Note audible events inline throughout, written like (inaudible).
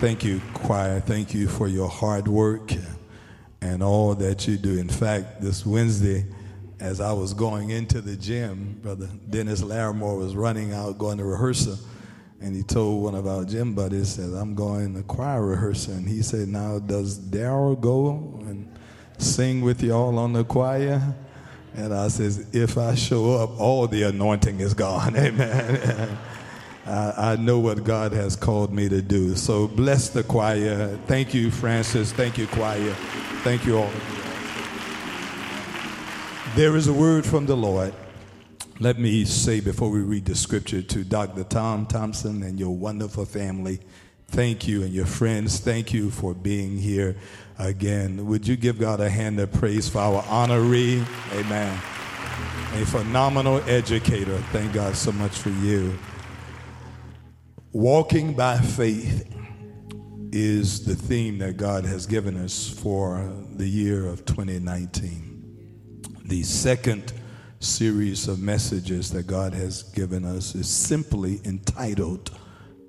Thank you, choir. Thank you for your hard work and all that you do. In fact, this Wednesday, as I was going into the gym, Brother Dennis Larimore was running out, going to rehearsal, and he told one of our gym buddies, said, I'm going to choir rehearsal. And he said, Now, does Daryl go and sing with y'all on the choir? And I says, If I show up, all the anointing is gone. (laughs) Amen. I, I know what God has called me to do. So bless the choir. Thank you, Francis. Thank you, choir. Thank you all. There is a word from the Lord. Let me say before we read the scripture to Dr. Tom Thompson and your wonderful family, thank you, and your friends, thank you for being here again. Would you give God a hand of praise for our honoree? Amen. A phenomenal educator. Thank God so much for you. Walking by faith is the theme that God has given us for the year of 2019. The second series of messages that God has given us is simply entitled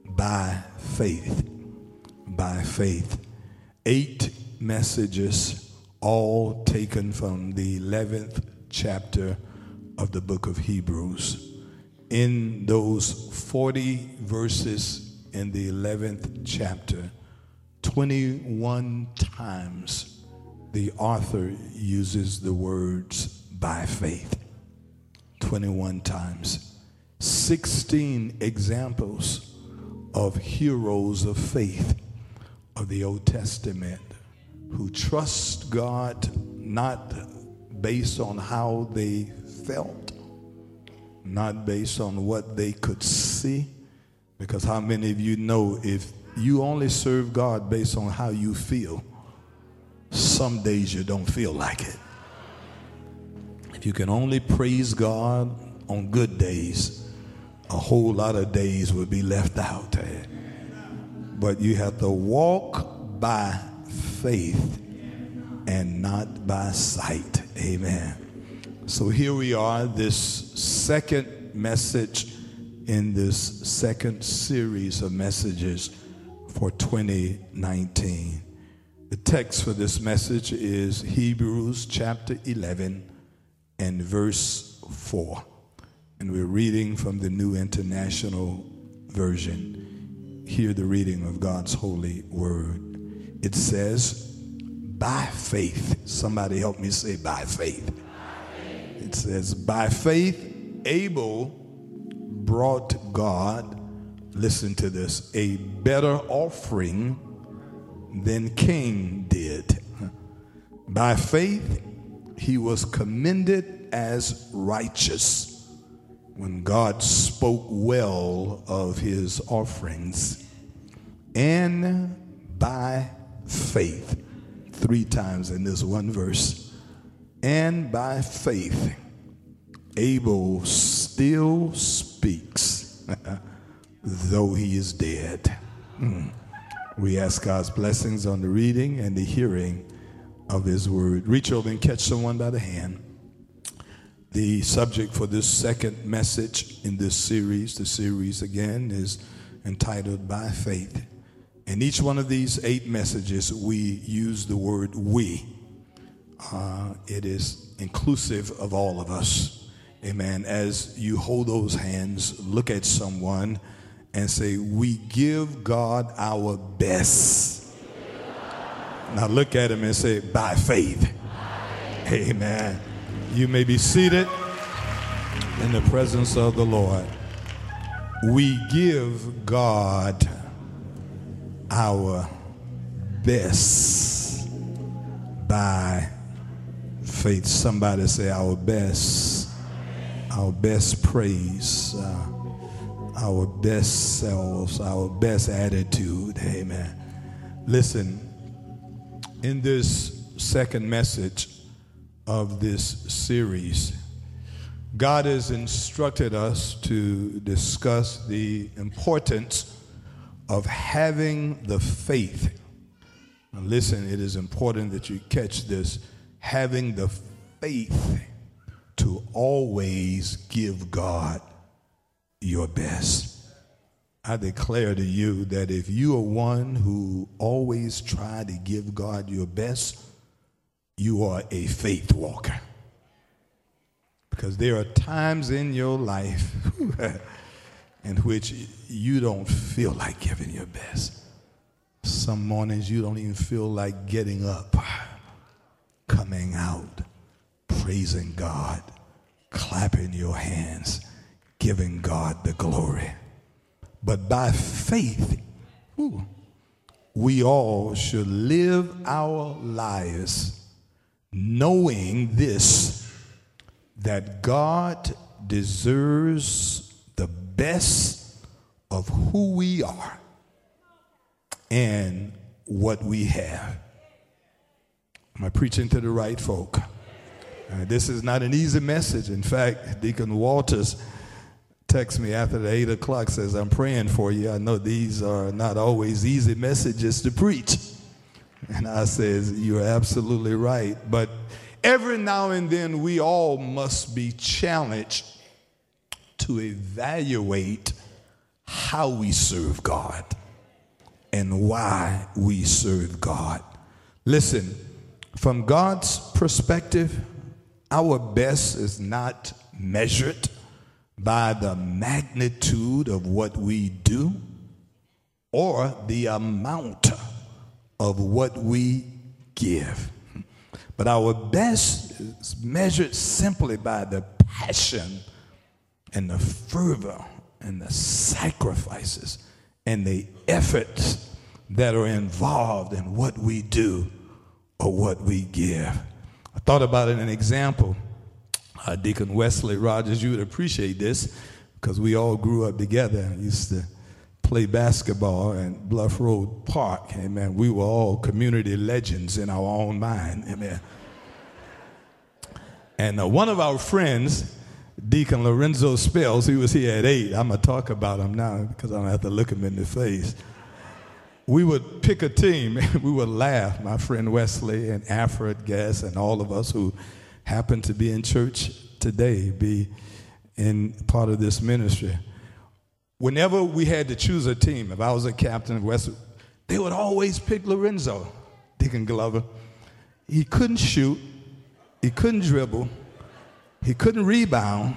By Faith. By Faith. Eight messages, all taken from the 11th chapter of the book of Hebrews in those 40 verses in the 11th chapter, 21 times the author uses the words by faith. 21 times. 16 examples of heroes of faith of the Old Testament who trust God not based on how they felt not based on what they could see. Because how many of you know if you only serve God based on how you feel, some days you don't feel like it. If you can only praise God on good days, a whole lot of days would be left out. But you have to walk by faith and not by sight. Amen. So here we are, this second message in this second series of messages for 2019. The text for this message is Hebrews chapter 11 and verse 4. And we're reading from the New International Version. Hear the reading of God's holy word. It says, by faith. Somebody help me say, by faith it says, By faith, Abel brought God, listen to this, a better offering than Cain did. By faith, he was commended as righteous when God spoke well of his offerings. And by faith, three times in this one verse, and by faith, Abel still speaks, though he is dead. Mm. We ask God's blessings on the reading and the hearing of his word. Reach over and catch someone by the hand. The subject for this second message in this series, the series again, is entitled By Faith. In each one of these eight messages, we use the word we uh, it is inclusive of all of us. Amen. As you hold those hands, look at someone and say, We give God our best. Now look at him and say, By faith. Amen. You may be seated in the presence of the Lord. We give God our best by faith. Somebody say, Our best, our best praise, uh, our best selves, our best attitude. Amen. Listen, in this second message of this series, God has instructed us to discuss the importance of having the faith. Now listen, it is important that you catch this having the faith to always give God your best. I declare to you that if you are one who always try to give God your best, you are a faith walker. Because there are times in your life (laughs) in which you don't feel like giving your best. Some mornings you don't even feel like getting up, coming out, praising God, clapping your hands, giving God the glory. But by faith, we all should live our lives knowing this that God deserves the best of who we are and what we have. Am I preaching to the right folk? Uh, this is not an easy message. In fact, Deacon Walters texts me after the 8 o'clock, says, I'm praying for you. I know these are not always easy messages to preach. And I says, you're absolutely right. But every now and then we all must be challenged to evaluate how we serve God and why we serve God. Listen, from God's perspective, our best is not measured by the magnitude of what we do or the amount of what we give. But our best is measured simply by the passion and the fervor and the sacrifices and the efforts that are involved in what we do or what we give. I thought about it an example. Uh, Deacon Wesley Rogers, you would appreciate this because we all grew up together and used to play basketball in Bluff Road Park. Amen. We were all community legends in our own mind. Amen. And uh, one of our friends, Deacon Lorenzo Spells, he was here at 8. I'm going to talk about him now because I don't have to look him in the face. We would pick a team. and (laughs) we would laugh, my friend Wesley and Alfred Guest and all of us who happen to be in church today, be in part of this ministry whenever we had to choose a team, if I was a captain of West, they would always pick Lorenzo, Deacon Glover. He couldn't shoot, he couldn't dribble, he couldn't rebound,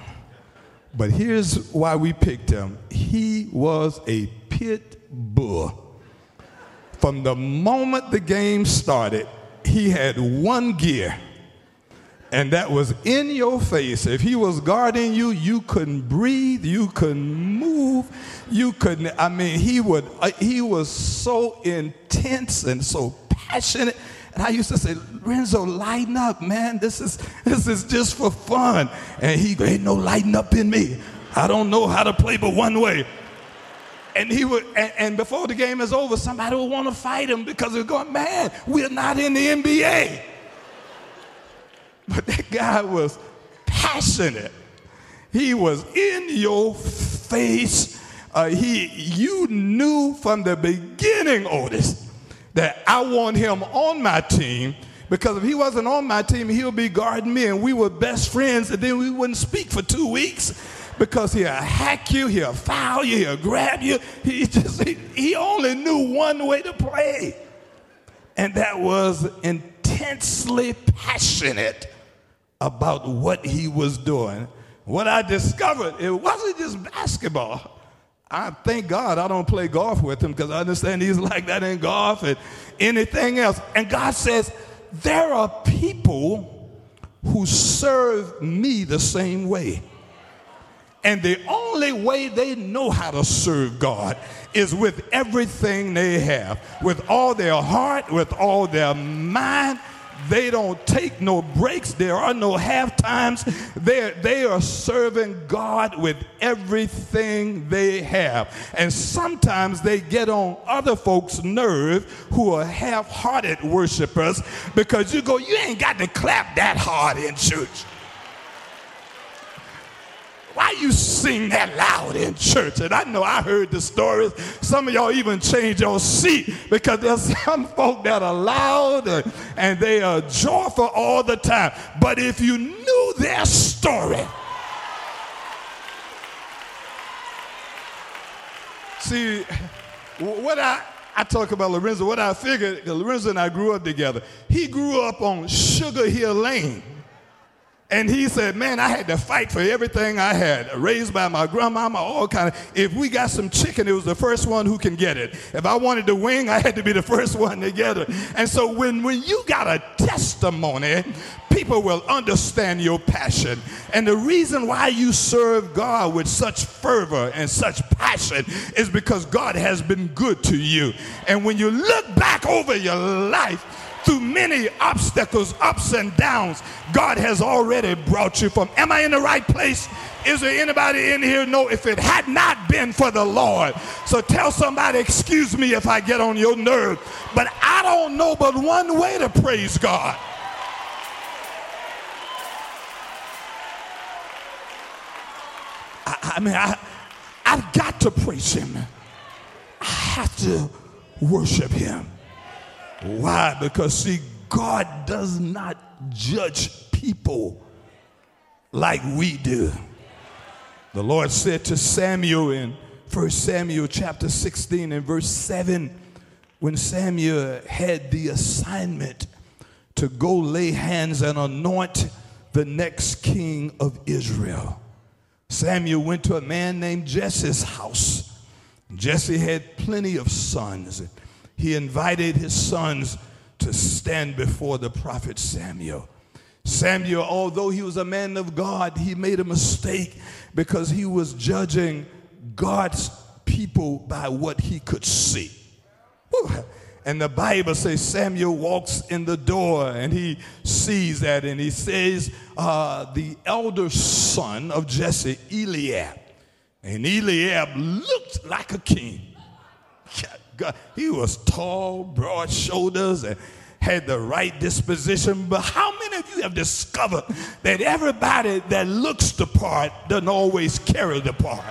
but here's why we picked him. He was a pit bull. From the moment the game started, he had one gear and that was in your face. If he was guarding you, you couldn't breathe, you couldn't move, you couldn't. I mean, he would. Uh, he was so intense and so passionate. And I used to say, Renzo, lighten up, man. This is this is just for fun. And he ain't no lighting up in me. I don't know how to play but one way. And he would, and, and before the game is over, somebody would want to fight him because they're going, man, we're not in the NBA. (laughs) But that guy was passionate. He was in your face. Uh, he, you knew from the beginning, Otis, that I want him on my team because if he wasn't on my team, he'll be guarding me, and we were best friends, and then we wouldn't speak for two weeks because he'll hack you, he'll foul you, he'll grab you. He just he, he only knew one way to play, and that was intensely passionate about what he was doing. What I discovered, it wasn't just basketball. I thank God I don't play golf with him because I understand he's (laughs) like that in golf and anything else. And God says, there are people who serve me the same way. And the only way they know how to serve God is with everything they have, with all their heart, with all their mind, they don't take no breaks. There are no half times. They're, they are serving God with everything they have. And sometimes they get on other folks' nerve who are half hearted worshipers because you go, you ain't got to clap that hard in church. Why you sing that loud in church? And I know I heard the stories. Some of y'all even change your seat because there's (laughs) some folk that are loud and they are joyful all the time. But if you knew their story, See, what I, I talk about Lorenzo, what I figured, Lorenzo and I grew up together. He grew up on Sugar Hill Lane. And he said, man, I had to fight for everything I had, raised by my grandmama, all kind of. If we got some chicken, it was the first one who can get it. If I wanted the wing, I had to be the (laughs) first one to get it. And so when, when you got a testimony, people will understand your passion. And the reason why you serve God with such fervor and such passion is because God has been good to you. And when you look back over your life, through many obstacles, ups and downs, God has already brought you from. Am I in the right place? Is there anybody in here No, if it had not been for the Lord? So tell somebody, excuse me if I get on your nerve, but I don't know but one way to praise God. I, I mean, I, I've got to praise him. I have to worship him. Why? Because, see, God does not judge people like we do. The Lord said to Samuel in 1 Samuel chapter 16 and verse 7 when Samuel had the assignment to go lay hands and anoint the next king of Israel. Samuel went to a man named Jesse's house. Jesse had plenty of sons he invited his sons to stand before the prophet Samuel. Samuel, although he was a man of God, he made a mistake because he was judging God's people by what he could see. And the Bible says Samuel walks in the door and he sees that and he says, uh, the elder son of Jesse, Eliab. And Eliab looked like a king. God, he was tall, broad shoulders, and had the right disposition. But how many of you have discovered that everybody that looks the part doesn't always carry the part?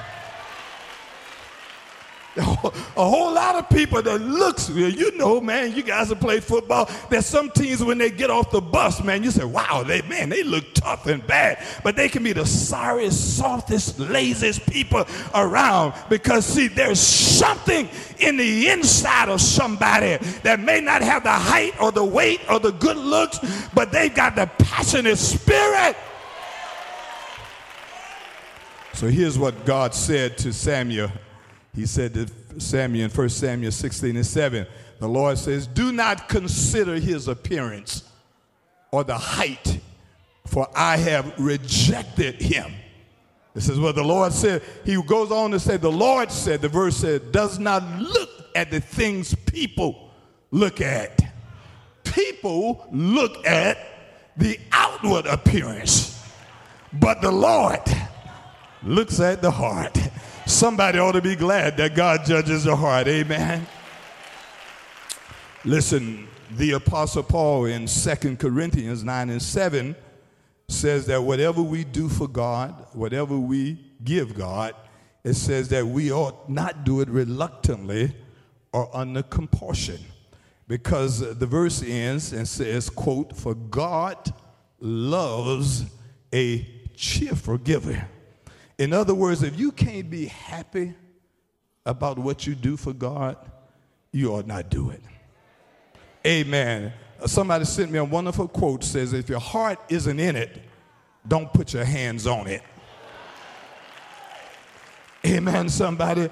(laughs) a whole lot of people that looks, you know, man, you guys have played football. There's some teams when they get off the bus, man, you say, wow, they, man, they look tough and bad. But they can be the sorriest, softest, laziest people around because, see, there's something in the inside of somebody that may not have the height or the weight or the good looks, but they've got the passionate spirit. So here's what God said to Samuel he said to Samuel in 1 Samuel 16 and 7, the Lord says, Do not consider his appearance or the height, for I have rejected him. This is what the Lord said. He goes on to say, The Lord said, the verse said, does not look at the things people look at. People look at the outward appearance, but the Lord looks at the heart. Somebody ought to be glad that God judges the heart. Amen. Listen, the Apostle Paul in 2 Corinthians 9 and 7 says that whatever we do for God, whatever we give God, it says that we ought not do it reluctantly or under compulsion. Because the verse ends and says, quote, for God loves a cheerful giver. In other words, if you can't be happy about what you do for God, you ought not do it. Amen. Somebody sent me a wonderful quote says, if your heart isn't in it, don't put your hands on it. Amen, somebody.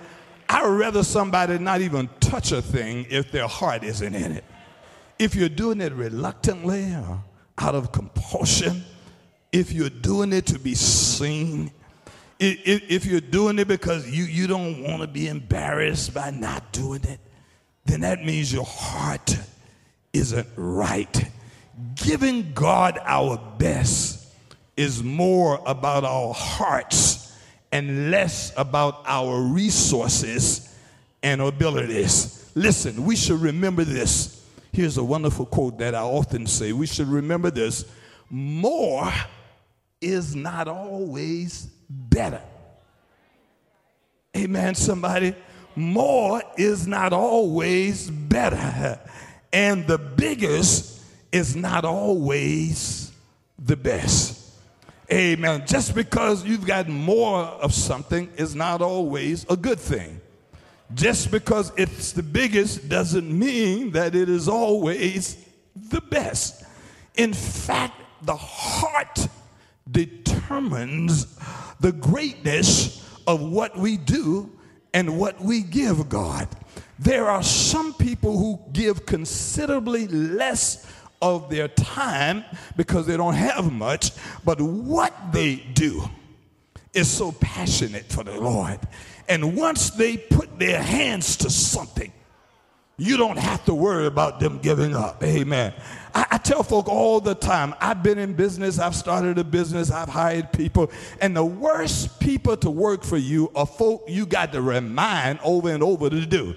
I'd rather somebody not even touch a thing if their heart isn't in it. If you're doing it reluctantly or out of compulsion, if you're doing it to be seen, if you're doing it because you, you don't want to be embarrassed by not doing it, then that means your heart isn't right. Giving God our best is more about our hearts and less about our resources and abilities. Listen, we should remember this. Here's a wonderful quote that I often say. We should remember this. More is not always better. Amen, somebody. More is not always better. And the biggest is not always the best. Amen. Just because you've got more of something is not always a good thing. Just because it's the biggest doesn't mean that it is always the best. In fact, the heart determines the greatness of what we do and what we give God. There are some people who give considerably less of their time because they don't have much, but what they do is so passionate for the Lord. And once they put their hands to something, you don't have to worry about them giving up. Amen. I, I, tell folk all the time I've been in business, I've started a business, I've hired people, and the worst people to work for you are folk you got to remind over and over to do.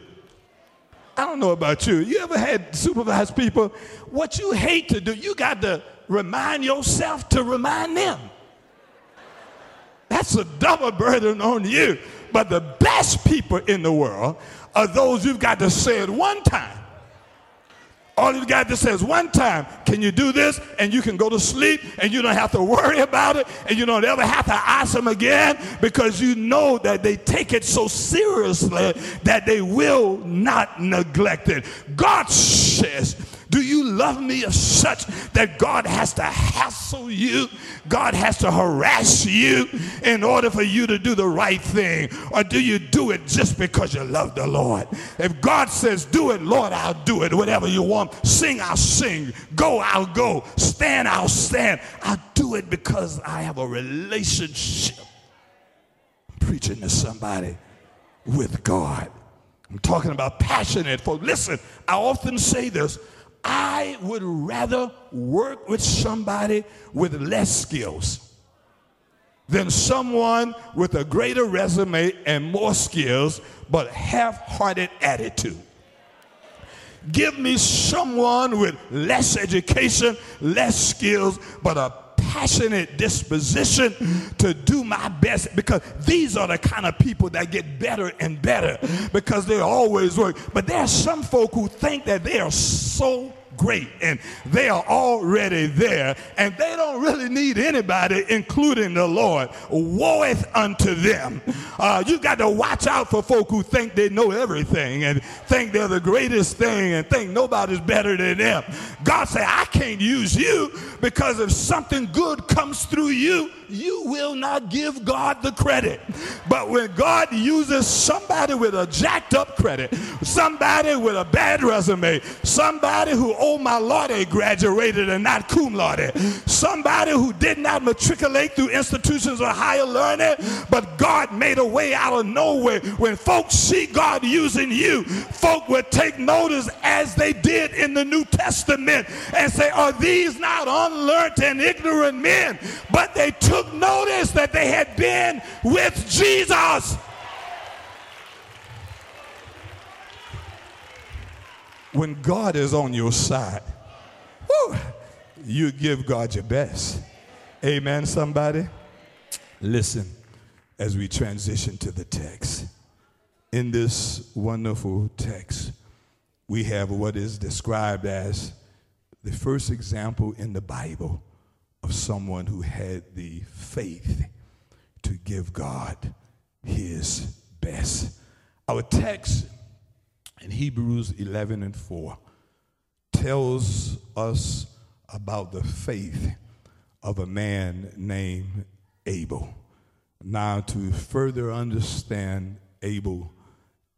I don't know about you. You ever had supervised people? What you hate to do, you got to remind yourself to remind them. That's a double burden on you. But the best people in the world are those you've got to say it one time all you've got to say is one time, can you do this? And you can go to sleep and you don't have to (laughs) worry about it and you don't ever have to ask them again because you know that they take it so seriously that they will not neglect it. God says, do you love me as such that God has to hassle you? God has to harass you in order for you to do the right thing? Or do you do it just because you love the Lord? If God says, do it, Lord, I'll do it. Whatever you want. Sing, I'll sing. Go, I'll go. Stand, I'll stand. I'll do it because I have a relationship. I'm preaching to somebody with God. I'm talking about passionate folks. Listen, I often say this I would rather work with somebody with less skills than someone with a greater resume and more skills but half hearted attitude. Give me someone with less education, less skills, but a passionate disposition to do my best because these are the kind of people that get better and better because they always work. But there are some folk who think that they are so great and they are already there and they don't really need anybody, including the Lord. Woeth unto them. Uh, you got to watch out for folk who think they know everything and think they're the greatest thing and think nobody's better than them. God said, I can't use you because if something good comes through you, you will not give God the credit. But when God uses somebody with a jacked up credit, somebody with a bad resume, somebody who, oh my Lord, they graduated and not cum laude, somebody who did not matriculate through institutions of higher learning, but God made a way out of nowhere. When folks see God using you, folk would take notice as they did in the New Testament and say, Are these not unlearned and ignorant men? But they took took notice that they had been with Jesus. When God is on your side, whew, you give God your best. Amen, somebody? Listen as we transition to the text. In this wonderful text, we have what is described as the first example in the Bible of someone who had the faith to give God his best. Our text in Hebrews 11 and 4 tells us about the faith of a man named Abel. Now, to further understand Abel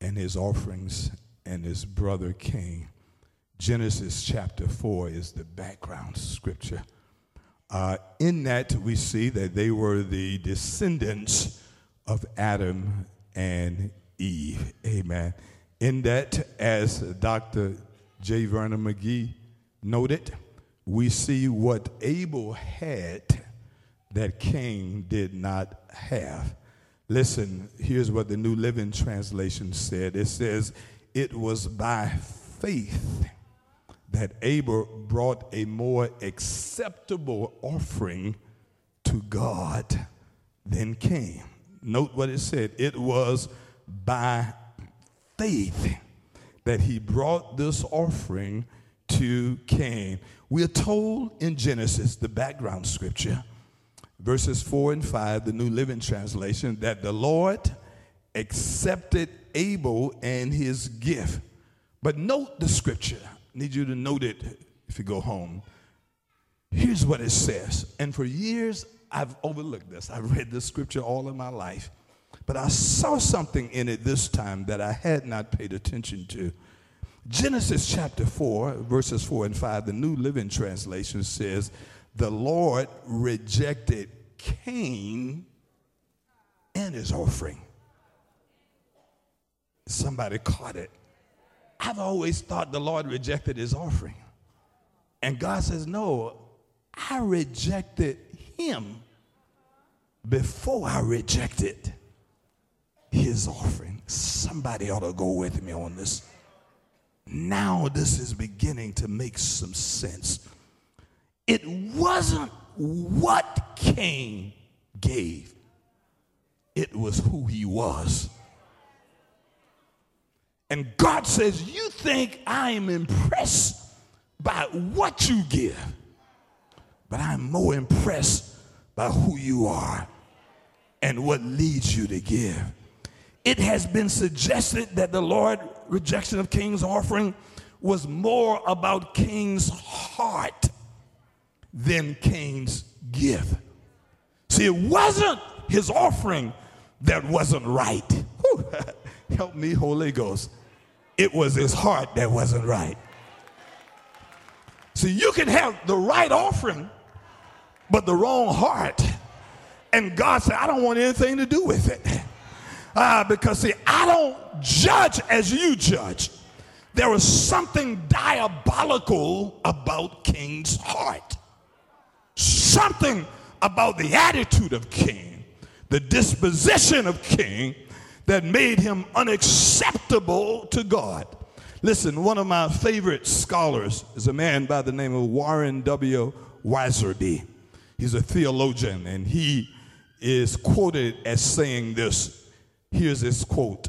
and his offerings and his brother Cain, Genesis chapter 4 is the background scripture. Uh, in that, we see that they were the descendants of Adam and Eve. Amen. In that, as Dr. J. Vernon McGee noted, we see what Abel had that Cain did not have. Listen, here's what the New Living Translation said it says, It was by faith that Abel brought a more acceptable offering to God than Cain. Note what it said it was by faith that he brought this offering to Cain. We are told in Genesis, the background scripture, verses 4 and 5, the New Living Translation, that the Lord accepted Abel and his gift. But note the scripture. Need you to note it if you go home. Here's what it says. And for years, I've overlooked this. I've read this scripture all of my life. But I saw something in it this time that I had not paid attention to. Genesis chapter 4, verses 4 and 5, the New Living Translation says, The Lord rejected Cain and his offering. Somebody caught it. I've always thought the Lord rejected his offering. And God says, No, I rejected him before I rejected his offering. Somebody ought to go with me on this. Now, this is beginning to make some sense. It wasn't what Cain gave, it was who he was. And God says, You think I am impressed by what you give, but I'm more impressed by who you are and what leads you to give. It has been suggested that the Lord rejection of Cain's offering was more about Cain's heart than Cain's gift. See, it wasn't his offering that wasn't right. (laughs) Help me, Holy Ghost. It was his heart that wasn't right. See, you can have the right offering, but the wrong heart. And God said, I don't want anything to do with it. Uh, because, see, I don't judge as you judge. There was something diabolical about Cain's heart. Something about the attitude of King, the disposition of Cain that made him unacceptable to God. Listen, one of my favorite scholars is a man by the name of Warren W. Wiersbe. He's a theologian, and he is quoted as saying this Here's his quote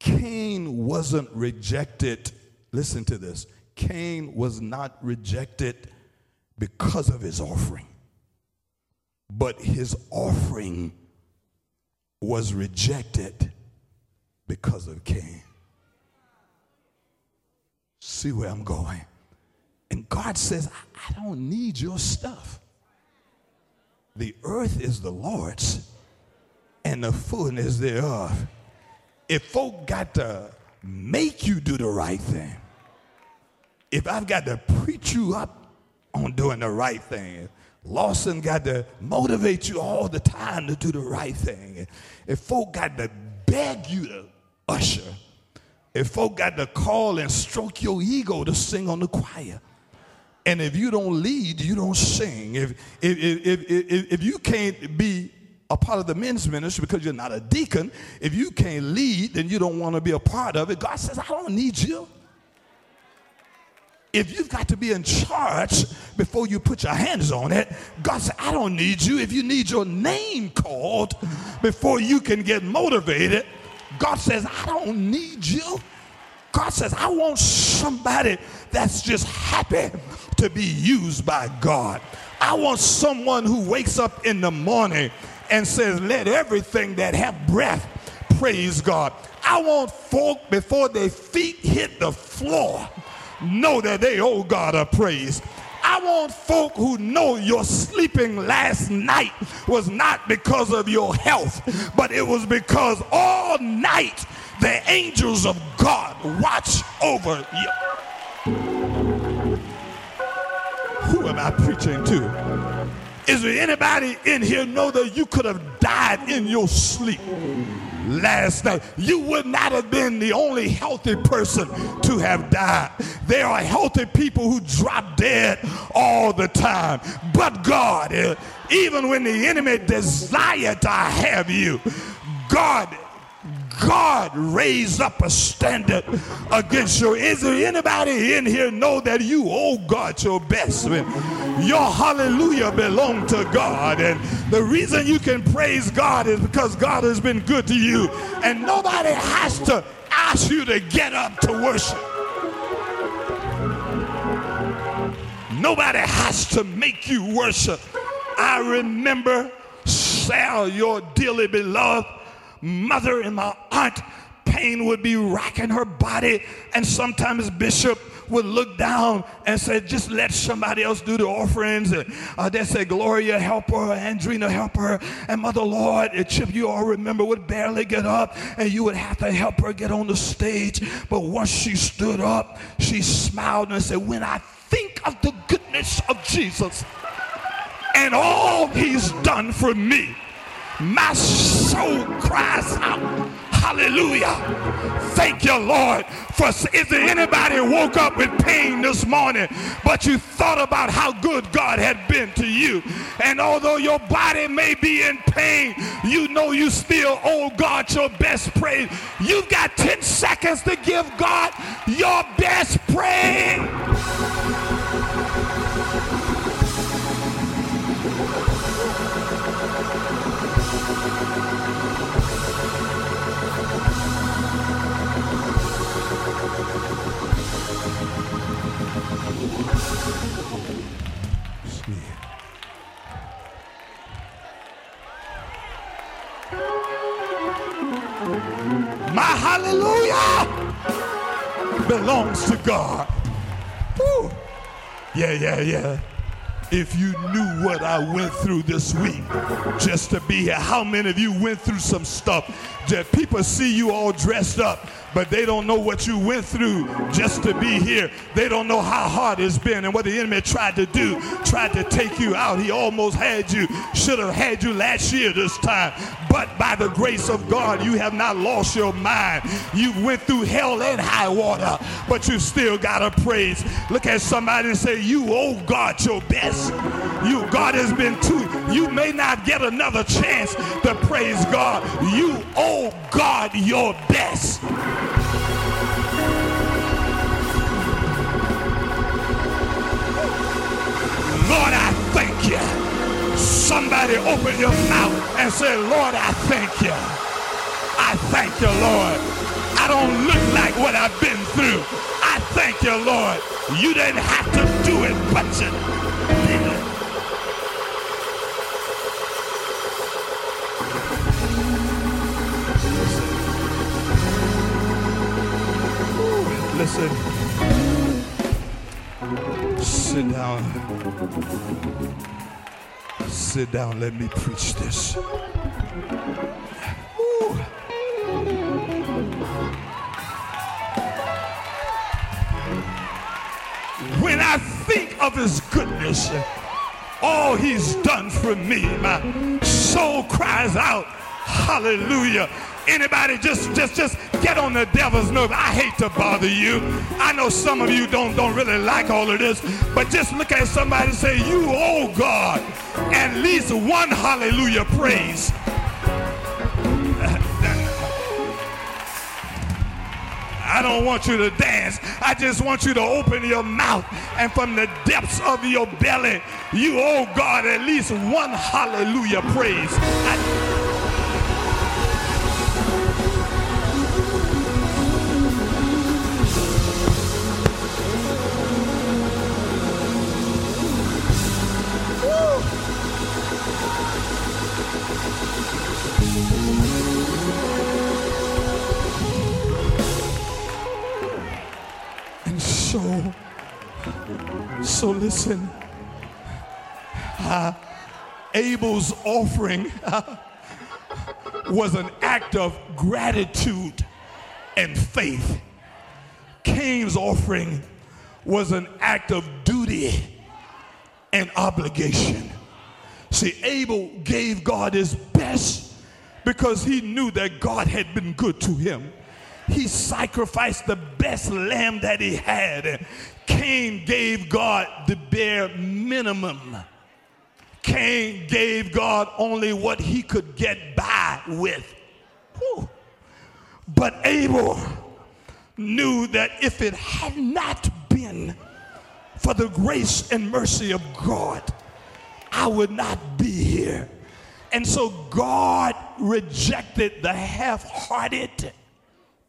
Cain wasn't rejected. Listen to this. Cain was not rejected because of his offering, but his offering was rejected because of Cain. See where I'm going? And God says, I don't need your stuff. The earth is the Lord's and the fullness thereof. If folk got to make you do the right thing, if I've got to preach you up on doing the right thing, Lawson got to motivate you all the time to do the right thing. If folk got to beg you to usher, if folk got to call and stroke your ego to sing on the choir, and if you don't lead, you don't sing. If, if, if, if, if, you can't be a part of the men's ministry because you're not a deacon. If you can't lead, then you don't want to be a part of it. God says, I don't need you. If you've got to be in charge before you put your hands on it, God said, I don't need you. If you need your name called before you can get motivated, God says, I don't need you. God says, I want somebody that's just happy to be used by God. I want someone who wakes up in the morning and says, Let everything that have breath praise God. I want folk before their feet hit the floor know that they owe God a praise. I want folk who know your sleeping last night was not because of your health, but it was because all night the angels of God watch over you. Who am I preaching to? Is there anybody in here know that you could have died in your sleep last night? You would not have been the only healthy person to have died. There are healthy people who drop dead all the time. But God, eh, even when the enemy desired to have you, God God raised up a standard against you. Is there anybody in here know that you owe God your best? Your hallelujah belong to God. And the reason you can praise God is because God has been good to you. And nobody has to ask you to get up to worship. Nobody has to make you worship. I remember Sarah, your dearly beloved mother and my aunt pain would be racking her body. And sometimes Bishop would look down and say, just let somebody else do the offerings. And uh, they say, Gloria, help her, Andrina, help her. And Mother Lord, Chip, you all remember, would barely get up, and you would have to help her get on the stage. But once she stood up, she smiled and said, When I think of the goodness of Jesus and all he's done for me, my soul cries out. Hallelujah. Thank you, Lord. For is there anybody woke up with pain this morning, but you thought about how good God had been to you? And although your body may be in pain, you know you still owe God your best praise. You've got 10 seconds to give God your best praise. Hallelujah belongs to God. Woo. Yeah, yeah, yeah. If you knew what I went through this week just to be here, how many of you went through some stuff that people see you all dressed up? But they don't know what you went through just to be here. They don't know how hard it's been and what the enemy tried to do, tried to take you out. He almost had you, should have had you last year this time. But by the grace of God, you have not lost your mind. You went through hell and high water, but you still got to praise. Look at somebody and say, You owe God your best. You, God has been too. You may not get another chance to praise God. You owe God your best. Lord, I thank you. Somebody open your mouth and say, Lord, I thank you. I thank you, Lord. I don't look like what I've been through. I thank you, Lord. You didn't have to do it, but you did it. Listen. Sit down. Sit down. Let me preach this. When I think of his goodness, all he's done for me, my soul cries out, hallelujah. Anybody just just just get on the devil's nerve. I hate to bother you. I know some of you don't don't really like all of this, but just look at somebody and say, You owe God at least one hallelujah praise. I don't want you to dance. I just want you to open your mouth and from the depths of your belly, you owe God at least one hallelujah praise. I, So, so listen. Uh, Abel's offering uh, (laughs) was an act of gratitude and faith. Cain's offering was an act of duty and obligation. See, Abel gave God his best because he knew that God had been good to him he sacrificed the best lamb that he had. Cain gave God the bare minimum. Cain gave God only what he could get by with. Whew. But Abel knew that if it had not been for the grace and mercy of God, I would not be here. And so God rejected the half hearted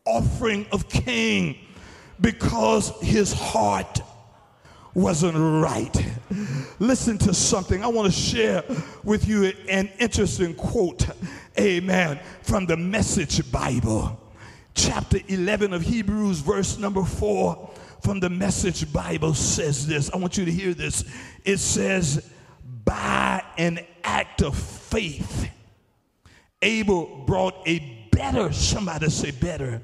offering of Cain because his heart wasn't right. Listen to something. I want to share with you an interesting quote, amen, from the Message Bible. chapter 11 of Hebrews, verse number 4 from the Message Bible says this. I want you to hear this. It says, By an act of faith, Abel brought a better, somebody say better,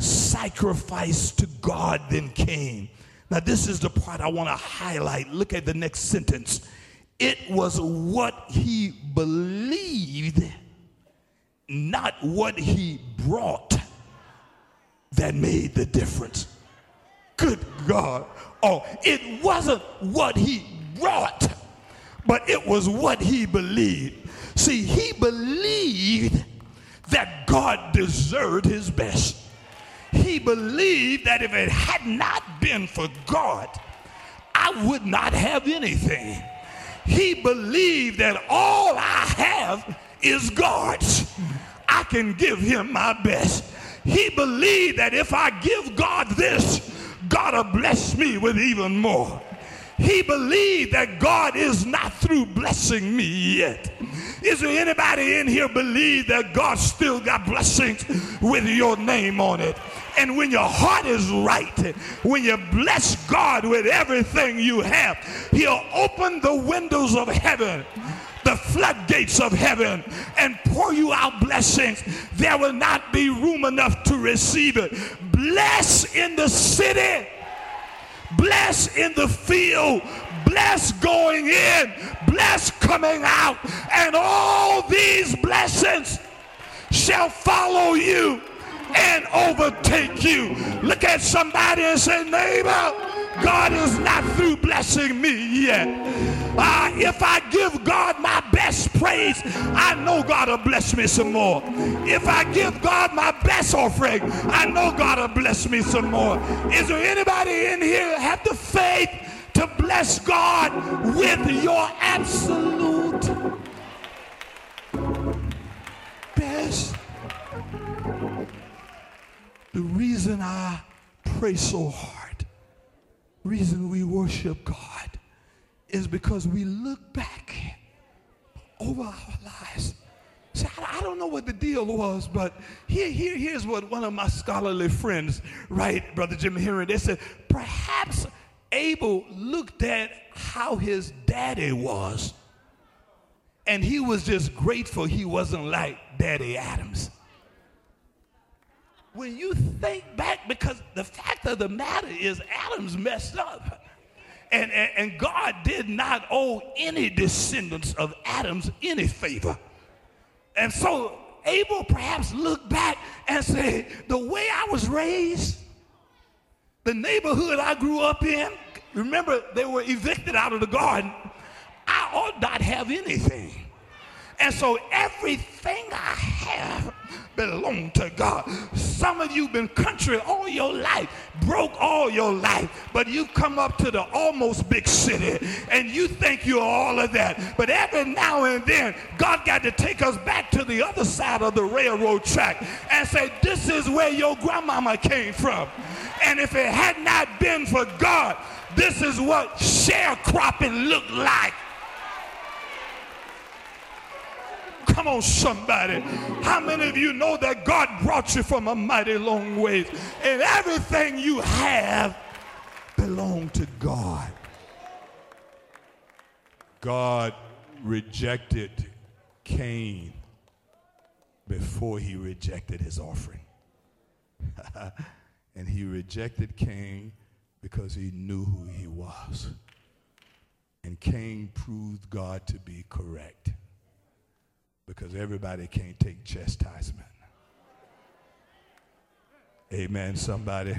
sacrifice to God than Cain. Now, this is the part I want to highlight. Look at the next sentence. It was what he believed, not what he brought, that made the difference. Good God. Oh, it wasn't what he brought, but it was what he believed. See, he believed that God deserved his best. He believed that if it had not been for God, I would not have anything. He believed that all I have is God's. I can give him my best. He believed that if I give God this, God will bless me with even more. He believed that God is not through blessing me yet. Is there anybody in here believe that God still got blessings with your name on it? And when your heart is right, when you bless God with everything you have, He'll open the windows of heaven the floodgates of heaven and pour you out blessings, there will not be room enough to receive it. Bless in the city, bless in the field, bless going in, bless coming out, and all these blessings shall follow you and overtake you. Look at somebody and say, neighbor, God is not through blessing me yet. Uh, if I give God my best praise, I know God will bless me some more. If I give God my best offering, I know God will bless me some more. Is there anybody in here have the faith to bless God with your absolute best? The reason I pray so hard, reason we worship God, is because we look back over our lives. See, I, don't know what the deal was, but here, here, here's what one of my scholarly friends, right, Brother Jim Henry, they said, perhaps Abel looked at how his daddy was, and he was just grateful he wasn't like Daddy Adams when you think back, because the fact of the matter is Adam's messed up. And, and, and, God did not owe any descendants of Adam's any favor. And so Abel perhaps looked back and said, the way I was raised, the neighborhood I grew up in, remember they were evicted out of the garden, I ought not have anything. And so everything I have belong to God. Some of you been country all your life, broke all your life, but you come up to the almost big city and you think you're all of that. But every now and then, God got to take us back to the other side of the railroad track and say, this is where your grandmama came from. And if it had not been for God, this is what sharecropping looked like. Come on, somebody. How many of you know that God brought you from a mighty long ways? And everything you have belong to God. God rejected Cain before he rejected his offering. (laughs) and he rejected Cain because he knew who he was. And Cain proved God to be correct because everybody can't take chastisement. Amen, somebody.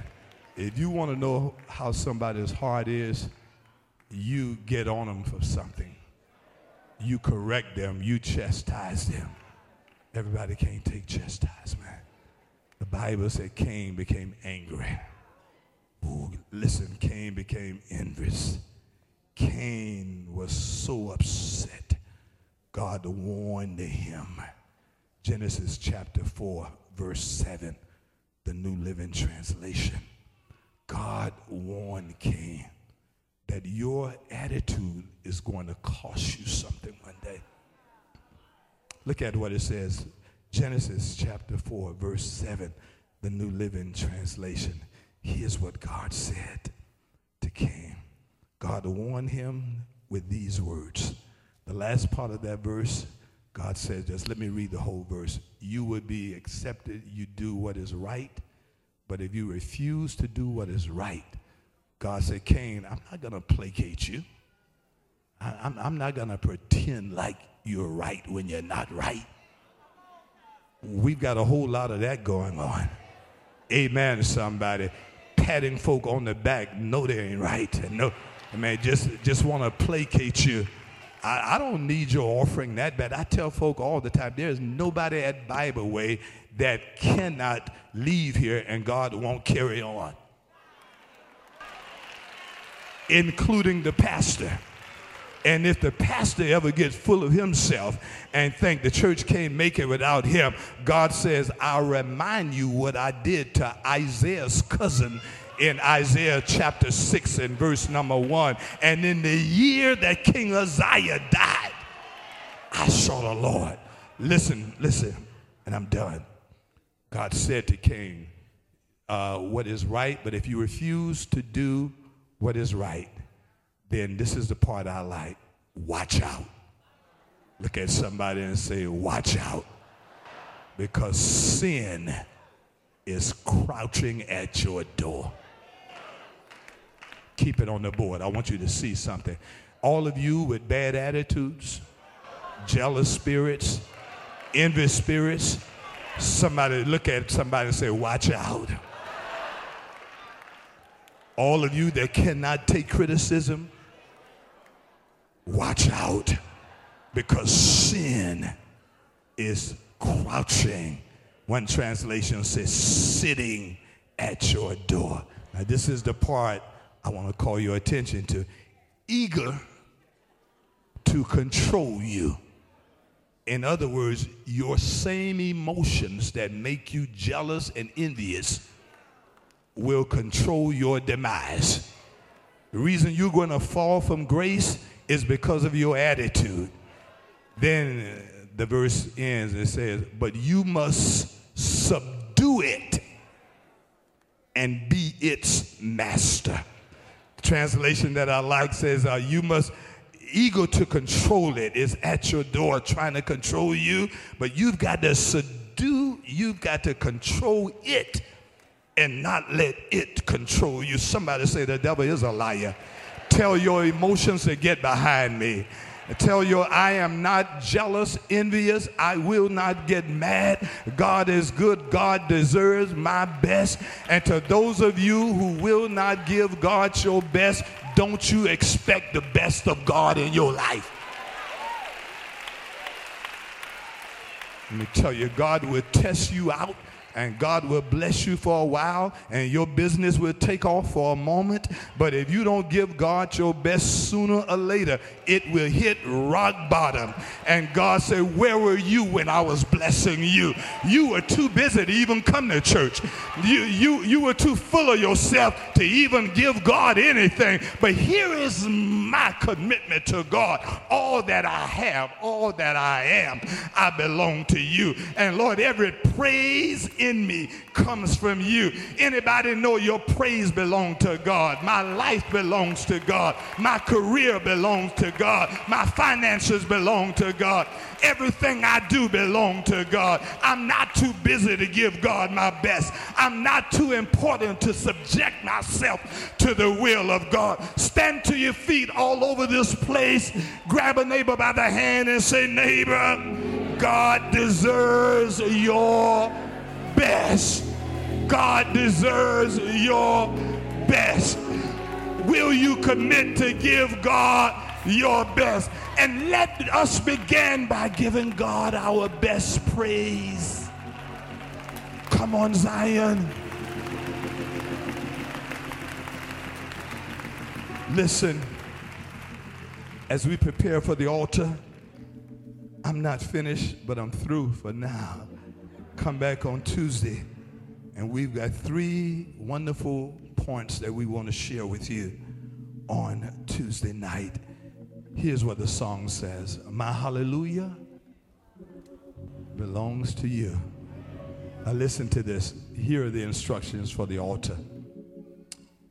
If you want to know how somebody's heart is, you get on them for something. You correct them, you chastise them. Everybody can't take chastisement. The Bible said Cain became angry. Ooh, listen, Cain became envious. Cain was so upset God warned him. Genesis chapter 4, verse 7, the New Living Translation. God warned Cain that your attitude is going to cost you something one day. Look at what it says Genesis chapter 4, verse 7. the New Living Translation. Here's what God said to Cain. God warned him with these words. The last part of that verse, God says, just let me read the whole verse. You would be accepted, you do what is right, but if you refuse to do what is right, God said, Cain, I'm not going to placate you. I, I'm, I'm not going to pretend like you're right when you're not right. We've got a whole lot of that going on. Amen, somebody. Patting folk on the back, no, they ain't right. No, man, just, just want to placate you. I, I don't need your offering that bad. I tell folk all the time, there's nobody at Bible Way that cannot leave here and God won't carry on, including the pastor. And if the pastor ever gets full of himself and think the church can't make it without him, God says, I'll remind you what I did to Isaiah's cousin in Isaiah chapter 6 and verse number 1. And in the year that King Uzziah died, I saw the Lord. Listen, listen, and I'm done. God said to King, uh, What is right, but if you refuse to do what is right, then this is the part I like. Watch out. Look at somebody and say, Watch out. Because sin is crouching at your door. Keep it on the board. I want you to see something. All of you with bad attitudes, jealous spirits, envy spirits, somebody look at somebody and say, Watch out. All of you that cannot take criticism, watch out because sin is crouching. One translation says, sitting at your door. Now, this is the part I want to call your attention to. Eager to control you. In other words, your same emotions that make you jealous and envious will control your demise. The reason you're going to fall from grace is because of your attitude. Then uh, the verse ends and says, But you must subdue it and be its master. Translation that I like says, uh, You must ego to control it is at your door trying to control you, but you've got to subdue, you've got to control it and not let it control you. Somebody say the devil is a liar. Tell your emotions to get behind me. Tell you, I am not jealous, envious. I will not get mad. God is good. God deserves my best. And to those of you who will not give God your best, don't you expect the best of God in your life. Let me tell you, God will test you out and God will bless you for a while and your business will take off for a moment. But if you don't give God your best sooner or later, it will hit rock bottom. And God said, Where were you when I was blessing you? You were too busy to even come to church. You, you, you were too full of yourself to even give God anything. But here is my commitment to God. All that I have, all that I am, I belong to you. And Lord, every praise in me comes from you. Anybody know your praise belongs to God? My life belongs to God. My career belongs to God. My finances belong to God. Everything I do belongs to God. I'm not too busy to give God my best. I'm not too important to subject myself to the will of God. Stand to your feet all over this place. Grab a neighbor by the hand and say, neighbor, God deserves your best. God deserves your best. Will you commit to give God your best? And let us begin by giving God our best praise. Come on, Zion. Listen, as we prepare for the altar, I'm not finished, but I'm through for now. Come back on Tuesday, and we've got three wonderful points that we want to share with you on Tuesday night. Here's what the song says My hallelujah belongs to you. Now, listen to this. Here are the instructions for the altar.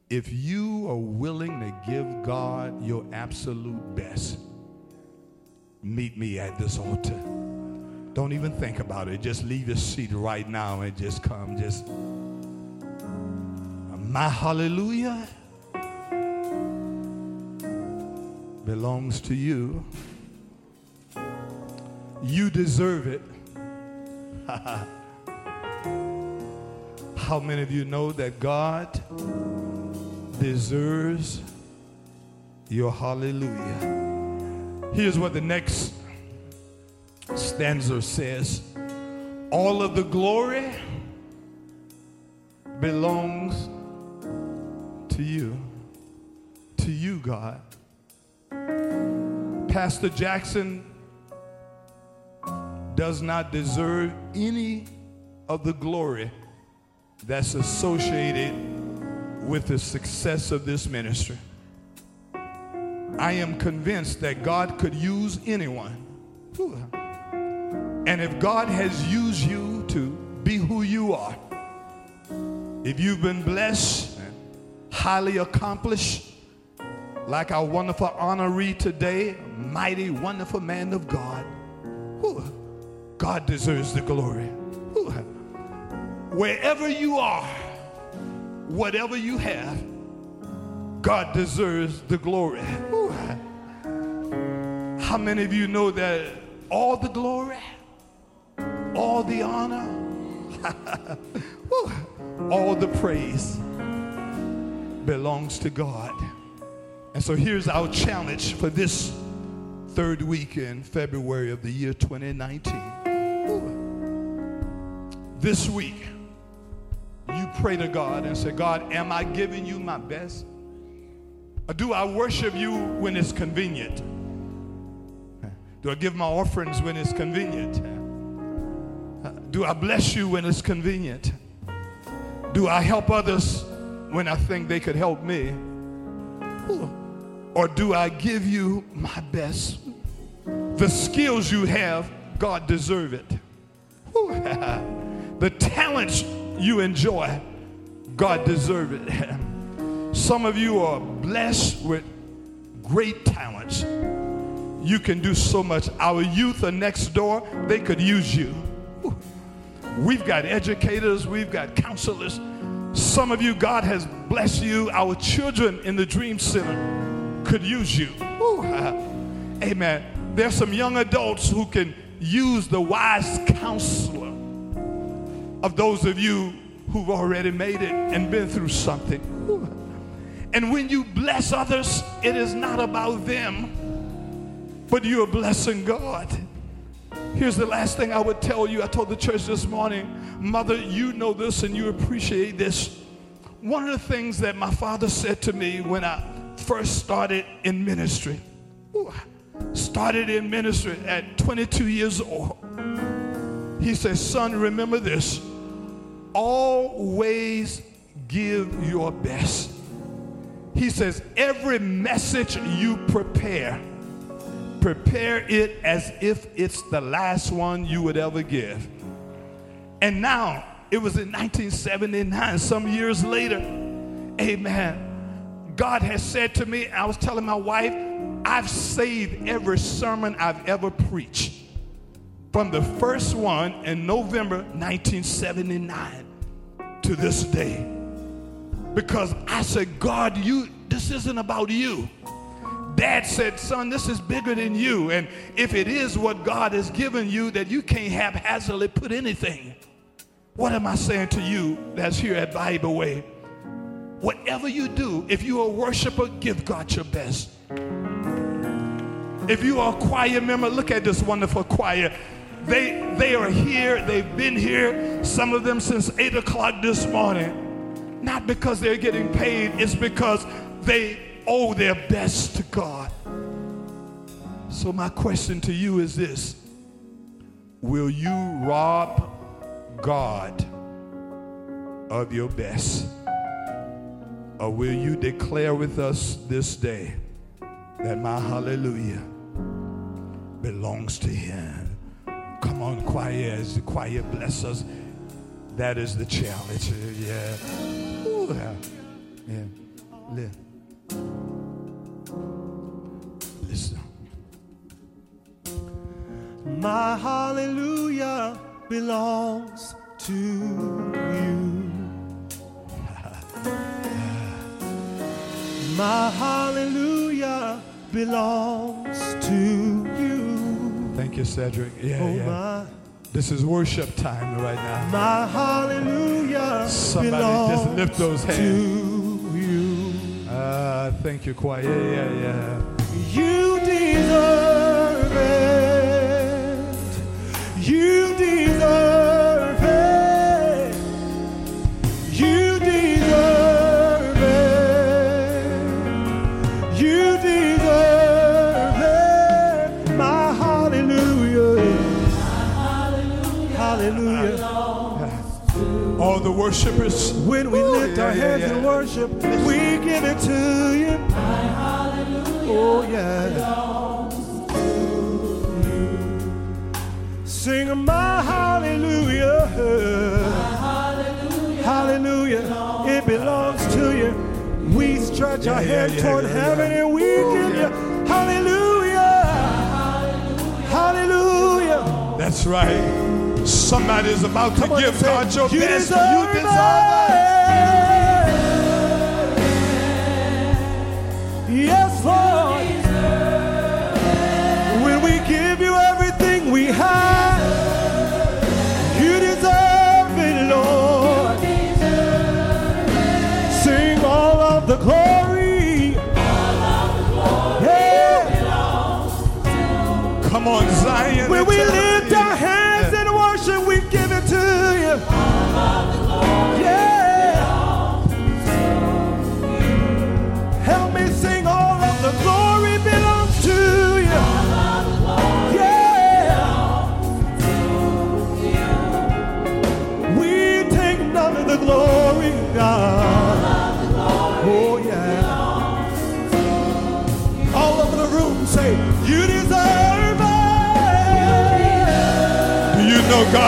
If you are willing to give God your absolute best, meet me at this altar. Don't even think about it. Just leave your seat right now and just come. Just my hallelujah belongs to you. You deserve it. (laughs) How many of you know that God deserves your hallelujah? Here's what the next stanza says All of the glory belongs to you, to you, God. Pastor Jackson does not deserve any of the glory that's associated with the success of this ministry. I am convinced that God could use anyone. And if God has used you to be who you are, if you've been blessed, highly accomplished, like our wonderful honoree today, mighty, wonderful man of God, God deserves the glory. Wherever you are, whatever you have, God deserves the glory. How many of you know that all the glory, all the honor, (laughs) all the praise belongs to God? And so here's our challenge for this third week in February of the year 2019. This week, you pray to God and say, God, am I giving you my best? Or do I worship you when it's convenient? Do I give my offerings when it's convenient? Do I bless you when it's convenient? Do I help others when I think they could help me? Or do I give you my best? The skills you have, God deserve it. (laughs) the talents you enjoy, God deserve it. (laughs) Some of you are blessed with great talents. You can do so much. Our youth are next door, they could use you. We've got educators, we've got counselors. Some of you, God has blessed you. Our children in the Dream Center could use you. (laughs) Amen. There's some young adults who can use the wise counselor of those of you who've already made it and been through something. And when you bless others, it is not about them, but you are blessing God. Here's the last thing I would tell you. I told the church this morning, Mother, you know this and you appreciate this. One of the things that my father said to me when I first started in ministry, started in ministry at 22 years old. He says, Son, remember this always give your best. He says, Every message you prepare, prepare it as if it's the last one you would ever give. And now, it was in 1979, some years later, amen. God has said to me, I was telling my wife, I've saved every sermon I've ever preached from the first one in November 1979 to this day. Because I said, God, you this isn't about you. Dad said, son, this is bigger than you. And if it is what God has given you, that you can't haphazardly put anything. What am I saying to you that's here at Bible Way? Whatever you do, if you're a worshiper, give God your best. If you are a choir member, look at this wonderful choir. They, they are here, they've been here, some of them since 8 o'clock this morning. Not because they're getting paid, it's because they owe their best to God. So, my question to you is this Will you rob God of your best? Or will you declare with us this day that my hallelujah belongs to Him? Come on, choir, as the choir bless us. That is the challenge. Yeah. Ooh, yeah. yeah. Listen. My hallelujah belongs to you. (laughs) My hallelujah belongs to you. Thank you, Cedric. Yeah, Oh, yeah. my, This is worship time right now. my hallelujah Somebody belongs just lift those hands. Uh, thank you, choir. Yeah, yeah, yeah. You deserve it. You deserve worshipers. When we lift yeah, our hands yeah. in worship, we give it to you. Oh, yeah. Sing my hallelujah. Hallelujah. It belongs to you. We stretch our Yeah, yeah, hands yeah, toward heaven and we give you hallelujah. Hallelujah. That's right. Somebody's about to Come on, give say, God your you best. deserve you deserve it. Yes, Lord. When we give you everything we have, you deserve it, Lord. Sing all of the glory. Yeah. it. Come on, Zion. When we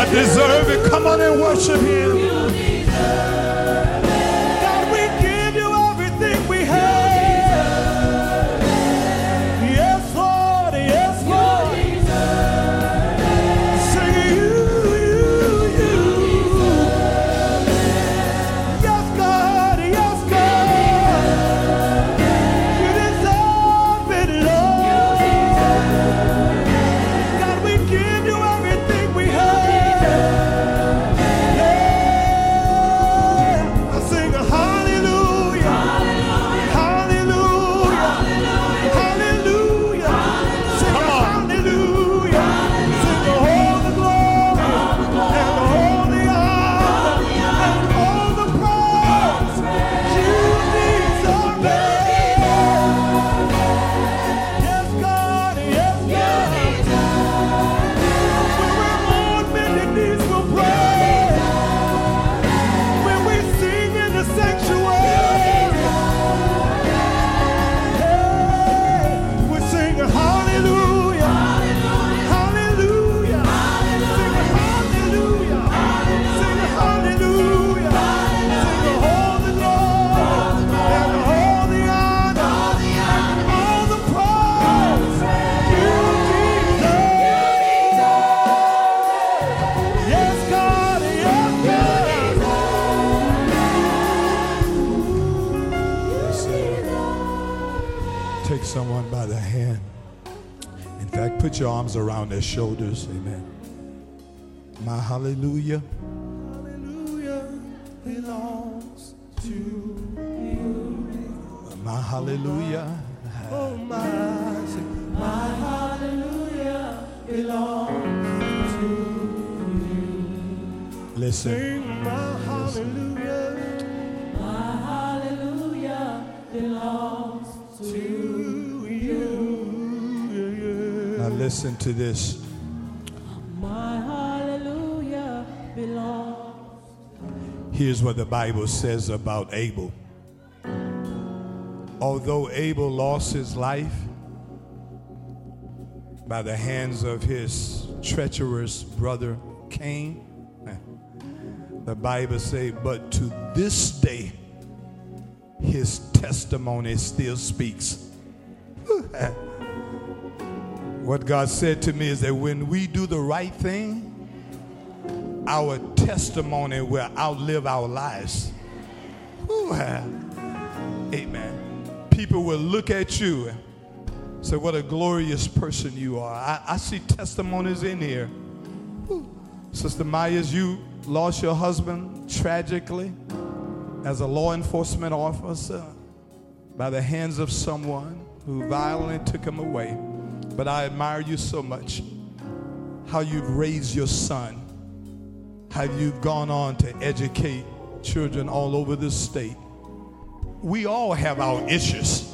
deserves it? Come on and worship Him. Shoulders. Amen. This. My hallelujah belongs. Here's what the Bible says about Abel. Although Abel lost his life by the hands of his treacherous brother Cain, The Bible say, but to this day, his testimony still speaks. (laughs) what God said to me is that when we do the right thing, our testimony will outlive our lives. Whew. Ah. Amen. People will look at you and say, What a glorious person you are. I, I see testimonies in here. Whew. Sister Myers, you lost your husband tragically as a law enforcement officer by the hands of someone who violently took him away. But I admire you so much. How you've raised your son, how you've gone on to educate children all over this state. We all have our issues.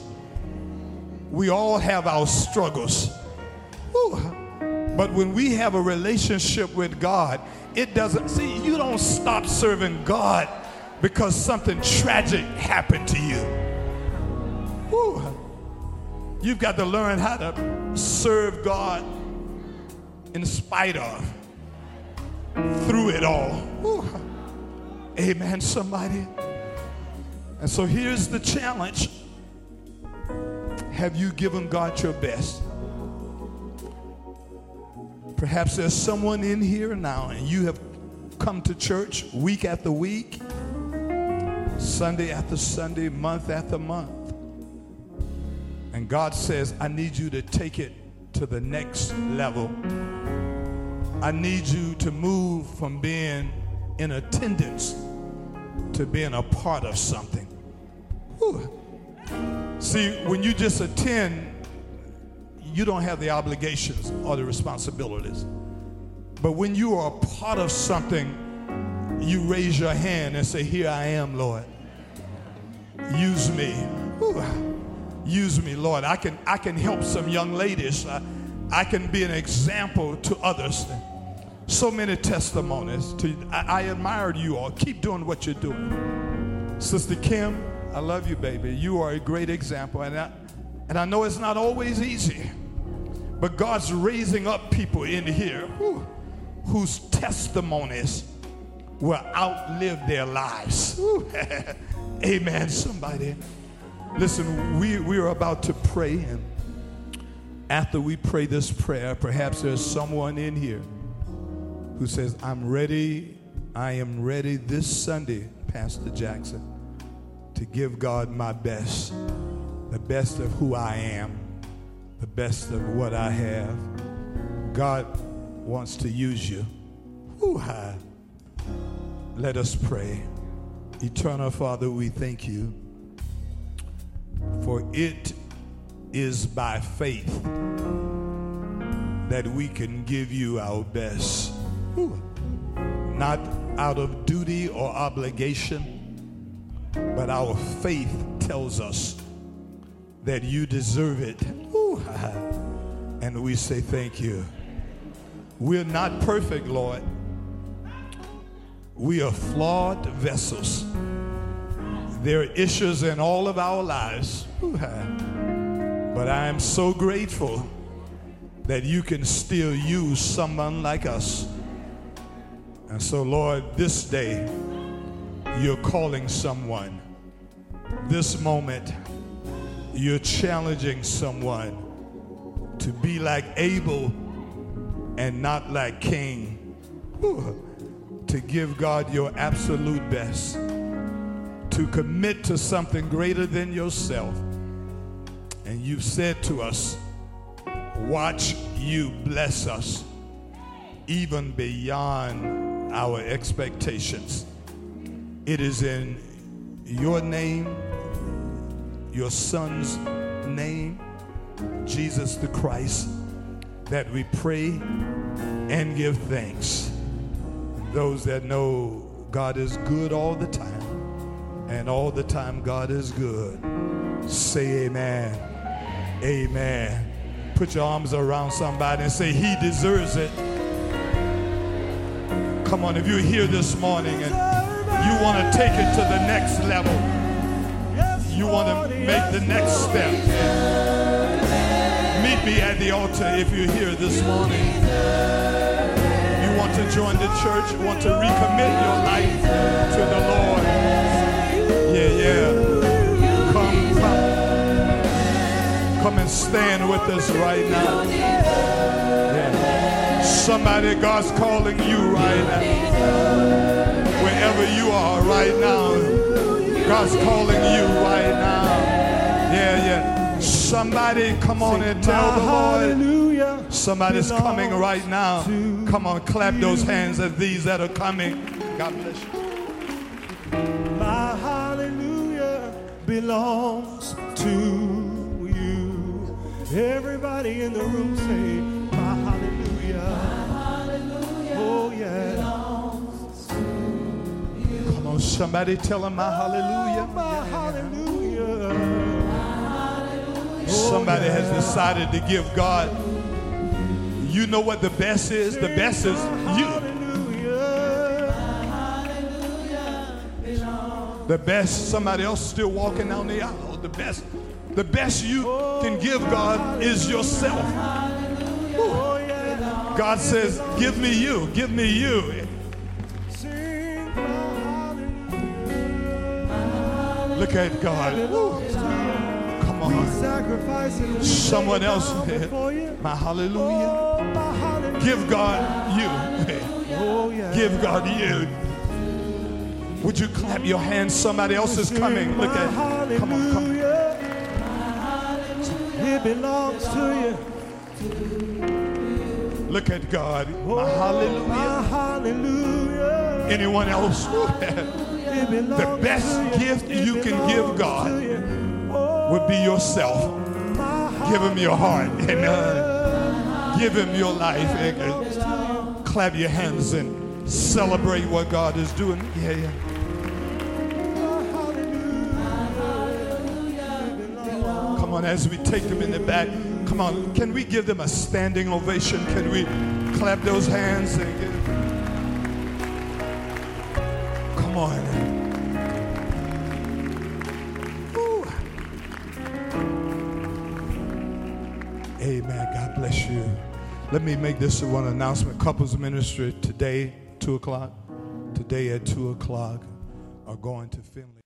We all have our struggles. Whew. But when we have a relationship with God, it doesn't, see, you don't stop serving God because something tragic happened to you. Whew. You've got to learn how to serve God in spite of, through it all. Amen, somebody. And so here's the challenge Have you given God your best? Perhaps there's someone in here now and you have come to church week after week, Sunday after Sunday, month after month. And God says, I need you to take it to the next level. I need you to move from being in attendance to being a part of something. Whew. See, when you just attend, you don't have the obligations or the responsibilities. But when you are a part of something, you raise your hand and say, Here I am, Lord. Use me. Whew. Use me, Lord. I can, I can help some young ladies. I, I can be an example to others. So many testimonies. To, I, I admire you all. Keep doing what you're doing. Sister Kim, I love you, baby. You are a great example. And I, and I know it's not always easy, but God's raising up people in here whose testimonies will outlive their lives. (laughs) Amen, somebody. Listen, we, we are about to pray, and after we pray this prayer, perhaps there's someone in here who says, I'm ready, I am ready this Sunday, Pastor Jackson, to give God my best, the best of who I am, the best of what I have. God wants to use you. Whew, hi. Let us pray. Eternal Father, we thank you for it is by faith that we can give you our best. Whew. Not out of duty or obligation, but our faith tells us that you deserve it. Whew. (laughs) And we say thank you. We're not perfect, Lord. We are flawed vessels. There are issues in all of our lives. But I am so grateful that you can still use someone like us. And so, Lord, this day, you're calling someone. This moment, you're challenging someone to be like Abel and not like Cain. To give God your absolute best. To commit to something greater than yourself. And you've said to us, watch you bless us even beyond our expectations. It is in your name, your son's name, Jesus the Christ, that we pray and give thanks. Those that know God is good all the time, and all the time God is good, say amen. Amen. Put your arms around somebody and say, He deserves it. Come on, if you're here this morning and you want to take it to the next level, you want to make the next step. Meet me at the altar if you're here this morning. You want to join the church, want to recommit your life to the Lord. Yeah. Come, come. Come and stand with us right now. Yeah. Somebody, God's calling you right now. Wherever you are right now, God's calling you right now. Yeah, yeah. Somebody, come on and tell the Lord. Somebody's coming right now. Come on, clap those hands at these that are coming. God bless you. My hallelujah belongs to you. Everybody in the room say, My hallelujah. Oh, yeah. Belongs to you. Come on, somebody tell him my oh, hallelujah. My hallelujah. Oh, somebody has decided to give God. You know what the best is? The best is you. The best, somebody else still walking down the aisle. The best, the best you can give God is yourself. Oh, yeah. God says, Give me you, give me you. Look at God. Come on. Someone else, my hallelujah. Give God you. (laughs) Give God you. Would you clap your hands? Somebody else is coming. Look at Come on, come on. It belongs to you. Look at God. Oh, My hallelujah. My hallelujah. Anyone else? (laughs) It The best gift you can give God. Oh, would be yourself. Oh, give him your heart. Amen. Give him your life. Amen. Clap your hands and celebrate what God is doing. Yeah, yeah. As we take them in the back, come on, can we give them a standing ovation? Can we clap those hands and give Come on. Woo. Amen. God bless you. Let me make this one announcement. Couples ministry today, 2 o'clock. Today at 2 o'clock are going to Finley.